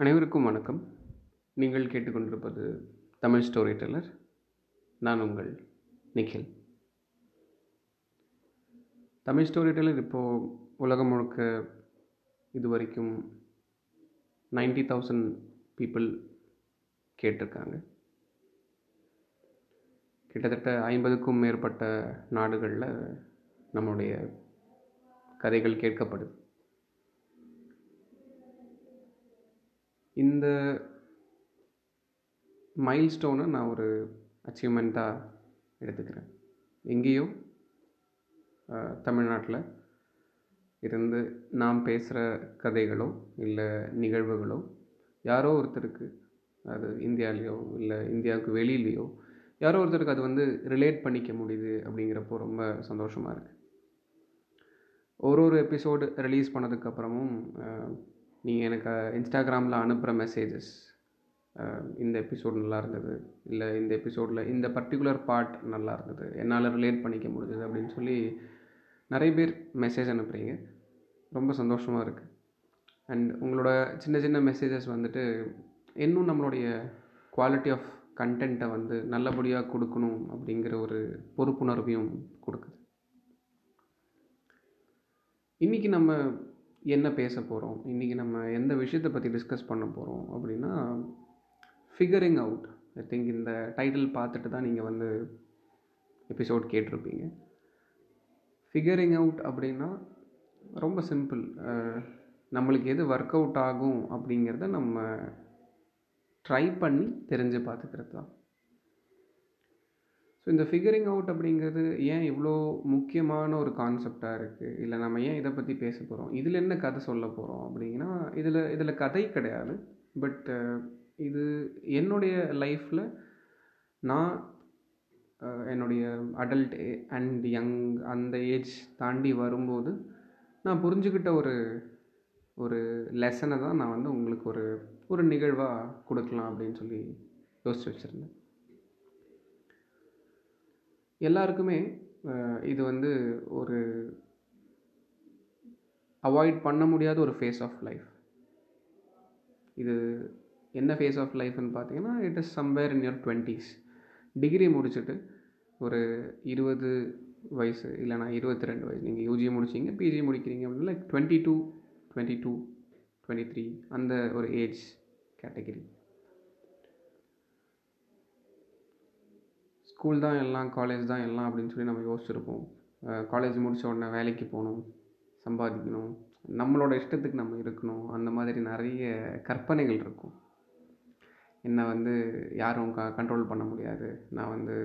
அனைவருக்கும் வணக்கம். நீங்கள் கேட்டுக்கொண்டிருப்பது தமிழ் ஸ்டோரி டெல்லர். நான் உங்கள் நிখিல் தமிழ் ஸ்டோரி டெல்லர் இப்போது உலகம் முழுக்க இது வரைக்கும் நைன்டி தௌசண்ட் பீப்புள் கேட்டிருக்காங்க. கிட்டத்தட்ட ஐம்பதுக்கும் மேற்பட்ட நாடுகளில் நம்மளுடைய கதைகள் கேட்கப்படுது. இந்த மைல்ஸ்டோனை நான் ஒரு அச்சீவ்மெண்ட்டாக எடுத்துக்கிறேன். எங்கேயோ தமிழ்நாட்டில் இருந்து நாம் பேசுகிற கதைகளோ இல்லை நிகழ்வுகளோ யாரோ ஒருத்தருக்கு அது இந்தியாலேயோ இல்லை இந்தியாவுக்கு வெளியிலையோ யாரோ ஒருத்தருக்கு அது வந்து ரிலேட் பண்ணிக்க முடியுது அப்படிங்கிறப்போ ரொம்ப சந்தோஷமாக இருக்குது ஒரு ஒரு எபிசோடு ரிலீஸ் பண்ணதுக்கப்புறமும் நீங்கள் எனக்கு இன்ஸ்டாகிராமில் அனுப்புகிற மெசேஜஸ் இந்த எபிசோட் நல்லா இருந்தது இல்லை இந்த எபிசோடில் இந்த பர்டிகுலர் பார்ட் நல்லா இருந்தது என்னால் ரிலேட் பண்ணிக்க முடிஞ்சது அப்படின்னு சொல்லி நிறைய பேர் மெசேஜ் அனுப்புகிறீங்க ரொம்ப சந்தோஷமாக இருக்குது அண்ட் உங்களோட சின்ன சின்ன மெசேஜஸ் வந்துட்டு இன்னும் நம்மளுடைய குவாலிட்டி ஆஃப் கண்டென்ட்டை வந்து நல்லபடியாக கொடுக்கணும் அப்படிங்கிற ஒரு பொறுப்புணர்வையும் கொடுக்குது. இன்றைக்கி நம்ம என்ன பேச போகிறோம் இன்றைக்கி நம்ம எந்த விஷயத்தை பற்றி டிஸ்கஸ் பண்ண போகிறோம் அப்படின்னா ஃபிகரிங் அவுட் ஐ திங்க் இந்த டைட்டில் பார்த்துட்டு தான் நீங்கள் வந்து எபிசோட் கேட்டிருப்பீங்க. ஃபிகரிங் அவுட் அப்படின்னா ரொம்ப சிம்பிள் நம்மளுக்கு எது ஒர்க் அவுட் ஆகும் அப்படிங்கிறத நம்ம ட்ரை பண்ணி தெரிஞ்சு பார்த்துக்கிறது தான். ஸோ இந்த ஃபிகரிங் அவுட் அப்படிங்கிறது ஏன் இவ்வளோ முக்கியமான ஒரு கான்செப்டாக இருக்குது இல்லை நம்ம ஏன் இதை பற்றி பேச போகிறோம் இதில் என்ன கதை சொல்ல போகிறோம் அப்படின்னா இதில் இதில் கதை கிடையாது. பட் இது என்னுடைய லைஃப்பில் நான் என்னுடைய அடல்ட் அண்ட் யங் அந்த ஏஜ் தாண்டி வரும்போது நான் புரிஞ்சுக்கிட்ட ஒரு ஒரு லெசனை தான் நான் வந்து உங்களுக்கு ஒரு ஒரு நிகழ்வாக கொடுக்கலாம் அப்படின்னு சொல்லி யோசிச்சு வச்சுருந்தேன். எல்லாருக்குமே இது வந்து ஒரு அவாய்ட் பண்ண முடியாத ஒரு ஃபேஸ் ஆஃப் லைஃப் இது என்ன ஃபேஸ் ஆஃப் லைஃப்னு பார்த்தீங்கன்னா it is somewhere in your twenties degree முடிச்சுட்டு ஒரு இருபது வயசு இல்லைனா இருபத்தி ரெண்டு வயசு நீங்கள் யூஜி முடிச்சிங்க பிஜி முடிக்கிறீங்க அப்படின்னா like twenty two twenty two twenty three அந்த ஒரு ஏஜ் கேட்டகிரி ஸ்கூல் தான் எல்லாம் காலேஜ் தான் எல்லாம் அப்படின்னு சொல்லி நம்ம யோசிச்சுருப்போம். காலேஜ் முடித்த உடனே வேலைக்கு போகணும் சம்பாதிக்கணும் நம்மளோட இஷ்டத்துக்கு நம்ம இருக்கணும் அந்த மாதிரி நிறைய கற்பனைகள் இருக்கும். என்னை வந்து யாரும் க கண்ட்ரோல் பண்ண முடியாது. நான் வந்து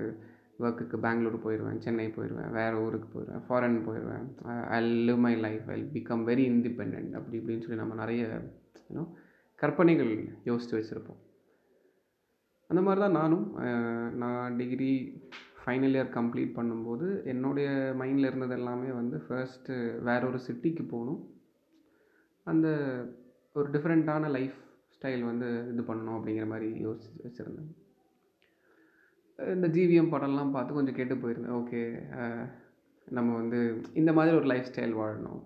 ஒர்க்குக்கு பெங்களூர் போயிடுவேன் சென்னை போயிடுவேன் வேறு ஊருக்கு போயிடுவேன் ஃபாரின் போயிடுவேன் I live my life I become very independent அப்படி இப்படின்னு சொல்லி நம்ம நிறைய யூனோ கற்பனைகள் யோசித்து வச்சுருப்போம். அந்த மாதிரி தான் நானும் நான் டிகிரி ஃபைனல் இயர் கம்ப்ளீட் பண்ணும்போது என்னுடைய மைண்டில் இருந்தது எல்லாமே வந்து ஃபர்ஸ்ட்டு வேற ஒரு சிட்டிக்கு போகணும். அந்த ஒரு டிஃப்ரெண்ட்டான லைஃப் ஸ்டைல் வந்து இது பண்ணணும் அப்படிங்கிற மாதிரி யோசிச்சு வச்சுருந்தேன். இந்த ஜிவிஎம் படம்லாம் பார்த்து கொஞ்சம் கேட்டு போயிருந்தேன். ஓகே நம்ம வந்து இந்த மாதிரி ஒரு லைஃப் ஸ்டைல் வாழணும்.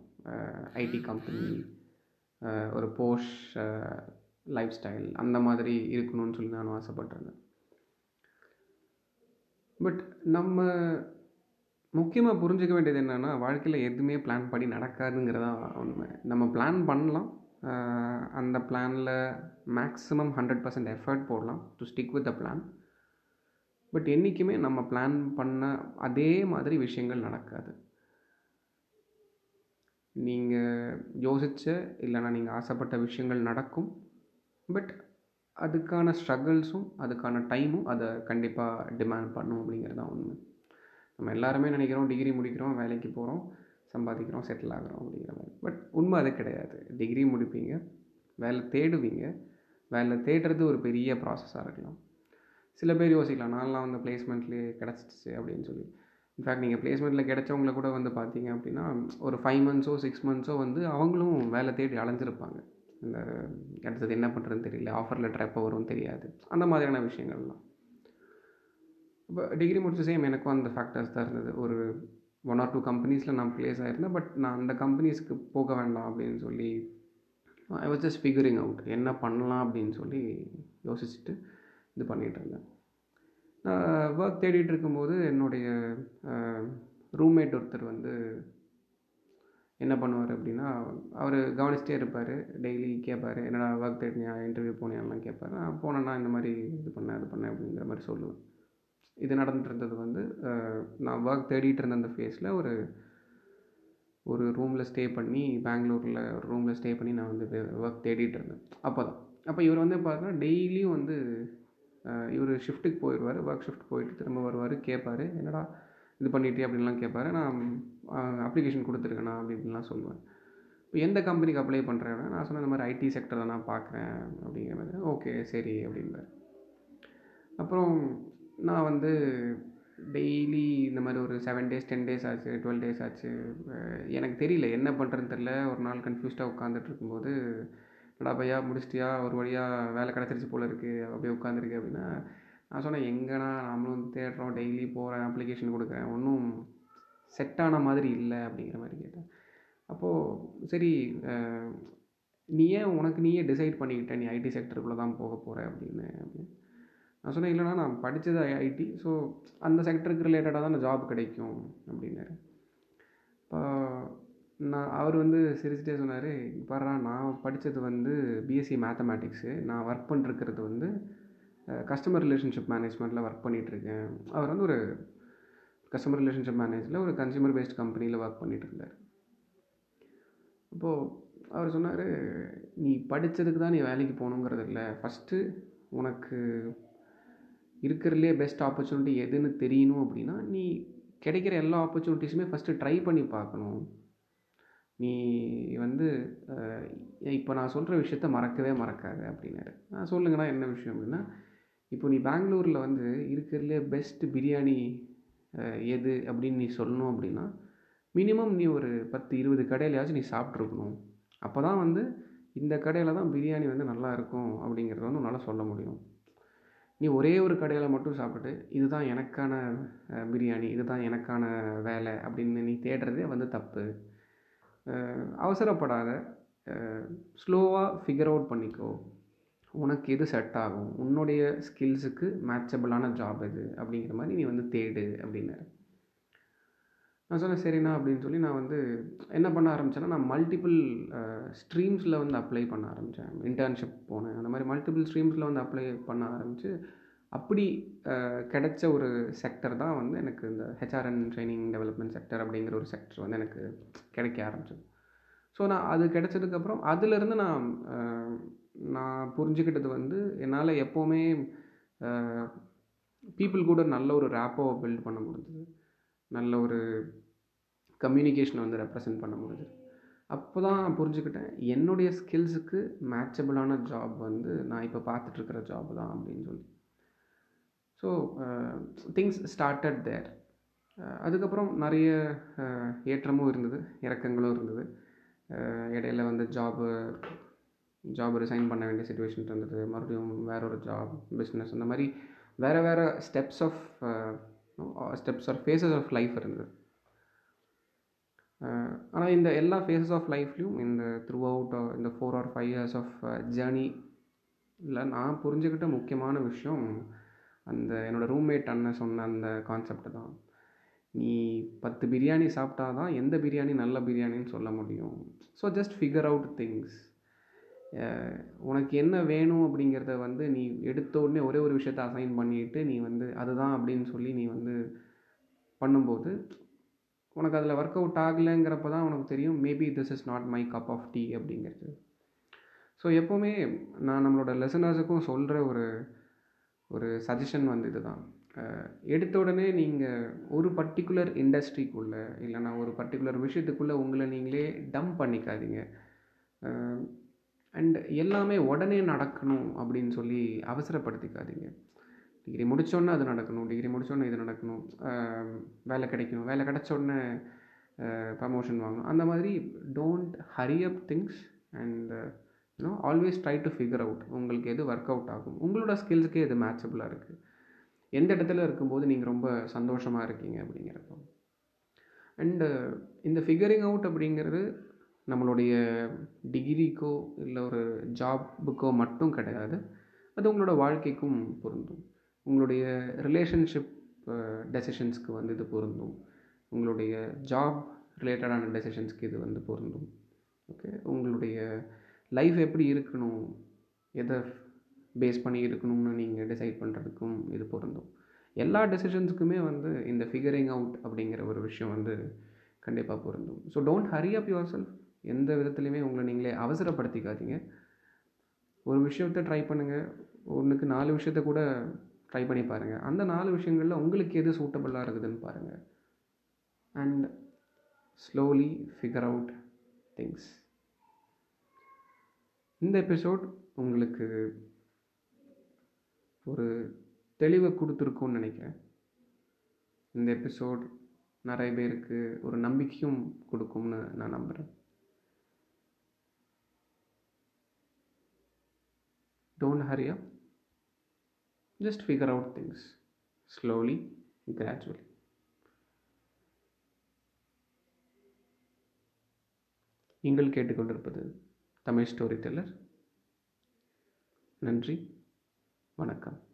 ஐடி கம்பெனி ஒரு போஷ் லைஃப் ஸ்டைல் அந்த மாதிரி இருக்கணும்னு சொல்லி நான் ஆசைப்பட்டிருந்தேன். பட் நம்ம முக்கியமாக புரிஞ்சுக்க வேண்டியது என்னென்னா வாழ்க்கையில் எதுவுமே பிளான் படி நடக்காதுங்கிறதா உண்மை. நம்ம பிளான் பண்ணலாம். அந்த பிளானில் மேக்ஸிமம் ஹண்ட்ரட் பர்சன்ட் எஃபர்ட் போடலாம் to stick with the plan but என்றைக்குமே நம்ம பிளான் பண்ண அதே மாதிரி விஷயங்கள் நடக்காது. நீங்கள் யோசித்த இல்லைன்னா நீங்கள் ஆசைப்பட்ட விஷயங்கள் நடக்கும். பட் அதுக்கான ஸ்ட்ரகிள்ஸும் அதுக்கான டைமும் அதை கண்டிப்பாக டிமாண்ட் பண்ணும் அப்படிங்கிறது தான் உண்மை. நம்ம எல்லாருமே நினைக்கிறோம் டிகிரி முடிக்கிறோம் வேலைக்கு போகிறோம் சம்பாதிக்கிறோம் செட்டில் ஆகிறோம் அப்படிங்கிற மாதிரி. பட் உண்மை அது கிடையாது. டிகிரி முடிப்பீங்க வேலை தேடுவீங்க வேலை தேடுறது ஒரு பெரிய ப்ராசஸாக இருக்கலாம். சில பேர் யோசிக்கலாம் நான்லாம் வந்து பிளேஸ்மெண்ட்லேயே கிடச்சிச்சு அப்படின்னு சொல்லி. இன்ஃபேக்ட் நீங்கள் பிளேஸ்மெண்ட்டில் கிடச்சவங்கள கூட வந்து பார்த்தீங்க அப்படின்னா ஒரு ஃபைவ் மந்த்ஸோ சிக்ஸ் மந்த்ஸோ வந்து அவங்களும் வேலை தேடி அலைஞ்சிருப்பாங்க. இந்த அடுத்தது என்ன பண்ணுறதுன்னு தெரியல ஆஃபர் லெட்டர் எப்போ வரும்னு தெரியாது. அந்த மாதிரியான விஷயங்கள்லாம். இப்போ டிகிரி முடிச்ச சேம் எனக்கும் அந்த ஃபேக்டர்ஸ் தான் இருந்தது. ஒரு ஒன் ஆர் டூ கம்பெனிஸில் நான் ப்ளேஸ் ஆகிருந்தேன் பட் நான் அந்த கம்பெனிஸ்க்கு போக வேண்டாம் அப்படின்னு சொல்லி I was just figuring out என்ன பண்ணலாம் அப்படின்னு சொல்லி யோசிச்சுட்டு இது பண்ணிகிட்டு இருந்தேன். நான் ஒர்க் தேடிட்டு இருக்கும்போது என்னுடைய ரூம்மேட் ஒருத்தர் வந்து என்ன பண்ணுவார் அப்படின்னா அவர் கவனிச்சிட்டே இருப்பார். டெய்லி கேட்பார் என்னடா ஒர்க் தேடினியா இன்டர்வியூ போனியாலாம் கேட்பார் நான் போனேன்னா இந்த மாதிரி இது பண்ணேன் இது பண்ணேன் அப்படிங்கிற மாதிரி சொல்லுவேன். இது நடந்துட்டு இருந்தது வந்து நான் ஒர்க் தேடிட்டு இருந்த அந்த ஃபேஸில் ஒரு ஒரு ரூமில் ஸ்டே பண்ணி பெங்களூரில் ஒரு ரூமில் ஸ்டே பண்ணி நான் வந்து ஒர்க் தேடிட்டு இருந்தேன். அப்போ தான் அப்போ இவர் வந்து பார்த்தோன்னா டெய்லியும் வந்து இவர் ஷிஃப்ட்டுக்கு போயிடுவார் ஒர்க் ஷிஃப்ட் போயிட்டு திரும்ப வருவார் கேட்பார் என்னடா இது பண்ணிட்டே அப்படின்லாம் கேட்பாரு நான் அப்ளிகேஷன் கொடுத்துருக்கேண்ணா அப்படின்லாம் சொல்லுவேன். இப்போ எந்த கம்பெனிக்கு அப்ளை பண்ணுறேன்னா நான் சொன்ன இந்த மாதிரி ஐடி செக்டரில் நான் பார்க்குறேன் அப்படிங்கிற மாதிரி ஓகே சரி அப்படின்பார் அப்புறம் நான் வந்து டெய்லி இந்த மாதிரி ஒரு செவன் டேஸ் டென் டேஸ் ஆச்சு டுவெல் டேஸ் ஆச்சு. எனக்கு தெரியல என்ன பண்ணுறதுன்னு தெரில ஒரு நாள் கன்ஃபியூஸ்டாக உட்காந்துட்டு இருக்கும்போது என்னடா பையா முடிச்சிட்டியா? ஒரு வழியாக வேலை கிடச்சிருச்சு போல இருக்குது அப்படியே உட்காந்துருக்கு அப்படின்னா நான் சொன்னேன் எங்கேண்ணா நாமளும் தேடுறோம் டெய்லி போகிறேன் அப்ளிகேஷன் கொடுக்குறேன். ஒன்றும் செட்டான மாதிரி இல்லை அப்படிங்கிற மாதிரி கேட்டேன். அப்போது சரி நீ ஏன் உனக்கு நீயே டிசைட் பண்ணிக்கிட்ட? நீ ஐடி செக்டருக்குள்ளே தான் போக போகிற அப்படின்னு. அப்படின்னு நான் சொன்னேன் இல்லைனா நான் படித்தது ஐடி ஸோ அந்த செக்டருக்கு ரிலேட்டடாக தான் ஜாப் கிடைக்கும் அப்படின்னாரு. இப்போ நான் அவர் வந்து சிரிச்சிட்டே சொன்னார் பாரா நான் படித்தது வந்து பிஎஸ்சி மேத்தமேட்டிக்ஸு நான் ஒர்க் பண்ணிருக்கிறது வந்து கஸ்டமர் ரிலேஷன்ஷிப் மேனேஜ்மெண்ட்டில் ஒர்க் பண்ணிகிட்ருக்கேன் அவர் வந்து ஒரு கஸ்டமர் ரிலேஷன்ஷிப் மேனேஜில் ஒரு கன்சியூமர் பேஸ்ட் கம்பெனியில் ஒர்க் பண்ணிகிட்டு இருந்தார் அப்போது அவர் சொன்னார் நீ படித்ததுக்கு தான் நீ வேலைக்கு போகணுங்கிறது இல்லை. ஃபஸ்ட்டு உனக்கு இருக்கிறதுலே பெஸ்ட் ஆப்பர்ச்சுனிட்டி எதுன்னு தெரியணும் அப்படின்னா நீ கிடைக்கிற எல்லா ஆப்பர்ச்சுனிட்டிஸுமே ஃபஸ்ட்டு ட்ரை பண்ணி பார்க்கணும். நீ வந்து இப்போ நான் சொல்கிற விஷயத்த மறக்கவே மறக்காது அப்படின்னாரு. நான் சொல்லுங்கண்ணா என்ன விஷயம் அப்படின்னா இப்போ நீ பெங்களூரில் வந்து இருக்கிறதுலே பெஸ்ட்டு பிரியாணி எது அப்படின்னு நீ சொல்லணும் அப்படின்னா மினிமம் நீ ஒரு பத்து இருபது கடையிலையாச்சும் நீ சாப்பிட்ருக்கணும் அப்போ தான் வந்து இந்த கடையில் தான் பிரியாணி வந்து நல்லா இருக்கும் அப்படிங்கிறத வந்து உன்னால் சொல்ல முடியும். நீ ஒரே ஒரு கடையில் மட்டும் சாப்பிட்டு இதுதான் எனக்கான பிரியாணி இதுதான் எனக்கான வேலை அப்படின்னு நீ தேடுறதே வந்து தப்பு. அவசரப்படாத ஸ்லோவாக ஃபிகர் அவுட் பண்ணிக்கோ. உனக்கு எது செட் ஆகும்? உன்னுடைய ஸ்கில்ஸுக்கு மேட்சபிளான ஜாப் எது? அப்படிங்கிற மாதிரி நீ வந்து தேடு அப்படின்னாரு நான் சொன்னேன் சரிண்ணா அப்படின்னு சொல்லி நான் வந்து என்ன பண்ண ஆரம்பித்தேன்னா நான் மல்டிபிள் ஸ்ட்ரீம்ஸில் வந்து அப்ளை பண்ண ஆரம்பித்தேன் இன்டர்ன்ஷிப் போனேன். அந்த மாதிரி மல்டிபிள் ஸ்ட்ரீம்ஸில் வந்து அப்ளை பண்ண ஆரம்பித்து அப்படி கிடைச்ச ஒரு செக்டர் தான் வந்து எனக்கு இந்த ஹெச்ஆர்என் ட்ரைனிங் டெவலப்மெண்ட் செக்டர் அப்படிங்கிற ஒரு செக்டர் வந்து எனக்கு கிடைக்க ஆரம்பிச்சது. ஸோ நான் அது கிடைச்சதுக்கப்புறம் அதிலேருந்து நான் நான் புரிஞ்சுக்கிட்டது வந்து என்னால் எப்போவுமே பீப்புள் கூட நல்ல ஒரு ரேப்போவை பில்ட் பண்ண முடிஞ்சது. நல்ல ஒரு கம்யூனிகேஷனை வந்து ரெப்ரசன்ட் பண்ண முடிஞ்சுது. அப்போ தான் நான் புரிஞ்சுக்கிட்டேன் என்னுடைய ஸ்கில்ஸுக்கு மேட்சபிளான ஜாப் வந்து நான் இப்போ பார்த்துட்ருக்கிற ஜாப் தான் அப்படின்னு சொல்லி. ஸோ திங்ஸ் ஸ்டார்டட் தேர் அதுக்கப்புறம் நிறைய ஏற்றமும் இருந்தது இறக்கங்களும் இருந்தது. இடையில வந்து ஜாபு ஜாப் ரிசைன் பண்ண வேண்டிய சுச்சுவேஷன் இருந்தது. மறுபடியும் வேற ஒரு ஜாப் பிஸ்னஸ் அந்த மாதிரி வேறு வேறு steps of steps or phases of life இருந்தது. Uh, ஆனால் இந்த எல்லா ஃபேஸஸ் ஆஃப் லைஃப்லையும் இந்த த்ரூ அவுட் இந்த four or five years of journey இல்லை நான் புரிஞ்சுக்கிட்ட முக்கியமான விஷயம் அந்த என்னோடய ரூம்மேட் அண்ணன் சொன்ன அந்த கான்செப்ட் தான். நீ பத்து பிரியாணி சாப்பிட்டா தான் எந்த பிரியாணி நல்ல பிரியாணின்னு சொல்ல முடியும். So just figure out things உனக்கு என்ன வேணும் அப்படிங்கிறத வந்து நீ எடுத்த உடனே ஒரே ஒரு விஷயத்த அசைன் பண்ணிட்டு நீ வந்து அதுதான் அப்படின்னு சொல்லி நீ வந்து பண்ணும்போது உனக்கு அதில் ஒர்க் அவுட் ஆகலைங்கிறப்ப தான் உனக்கு தெரியும் maybe this is not my cup of tea அப்படிங்கிறது. ஸோ எப்போவுமே நான் நம்மளோட லெசனர்ஸுக்கும் சொல்கிற ஒரு ஒரு சஜஷன் வந்து இதுதான். எடுத்த உடனே நீங்கள் ஒரு பர்டிகுலர் இண்டஸ்ட்ரிக்குள்ளே இல்லைனா ஒரு பர்டிகுலர் விஷயத்துக்குள்ளே உங்களை நீங்களே டம்ப் பண்ணிக்காதீங்க. அண்ட் எல்லாமே உடனே நடக்கணும் அப்படின்னு சொல்லி அவசரப்படுத்திக்காதீங்க. டிகிரி முடித்தோடனே அது நடக்கணும் டிகிரி முடித்தோடனே இது நடக்கணும். வேலை கிடைக்கணும் வேலை கிடச்சோடனே ப்ரமோஷன் வாங்கணும். அந்த மாதிரி don't hurry up things and you know always try to figure out உங்களுக்கு எது ஒர்க் அவுட் ஆகும். உங்களோட ஸ்கில்ஸுக்கே இது மேட்சபிளாக இருக்குது எந்த இடத்துல இருக்கும்போது நீங்கள் ரொம்ப சந்தோஷமாக இருக்கீங்க அப்படிங்கிறப்போ. அண்டு இந்த ஃபிகரிங் அவுட் அப்படிங்கிறது நம்மளுடைய டிகிரிக்கோ இல்லை ஒரு ஜாபுக்கோ மட்டும் கிடையாது. அது உங்களோட வாழ்க்கைக்கும் பொருந்தும். உங்களுடைய ரிலேஷன்ஷிப் டெசிஷன்ஸ்க்கு வந்து இது பொருந்தும். உங்களுடைய ஜாப் ரிலேட்டடான டெசிஷன்ஸ்க்கு இது வந்து பொருந்தும். ஓகே உங்களுடைய லைஃப் எப்படி இருக்கணும்? எதை பேஸ் பண்ணி இருக்கணும்னு நீங்கள் டிசைட் பண்ணுறதுக்கும் இது பொருந்தும். எல்லா டெசிஷன்ஸுக்குமே வந்து இந்த ஃபிகரிங் அவுட் அப்படிங்கிற ஒரு விஷயம் வந்து கண்டிப்பாக பொருந்தும். So don't hurry up yourself எந்த விதத்துலையுமே உங்களை நீங்களே அவசரப்படுத்திக்காதீங்க. ஒரு விஷயத்த ட்ரை பண்ணுங்கள் ஒன்றுக்கு நாலு விஷயத்த கூட ட்ரை பண்ணி பாருங்கள் அந்த நாலு விஷயங்களில் உங்களுக்கு எது சூட்டபுளாக இருக்குதுன்னு பாருங்கள் and slowly figure out things இந்த எபிசோட் உங்களுக்கு ஒரு தெளிவை கொடுத்துருக்கும்னு நினைக்கிறேன். இந்த எபிசோட் நிறைய பேருக்கு ஒரு நம்பிக்கையும் கொடுக்கும்னு நான் நம்புகிறேன் don't hurry up just figure out things slowly gradually நீங்கள் கேட்டுக்கொண்டிருப்பது தமிழ் ஸ்டோரி டெல்லர் நன்றி. வணக்கம்.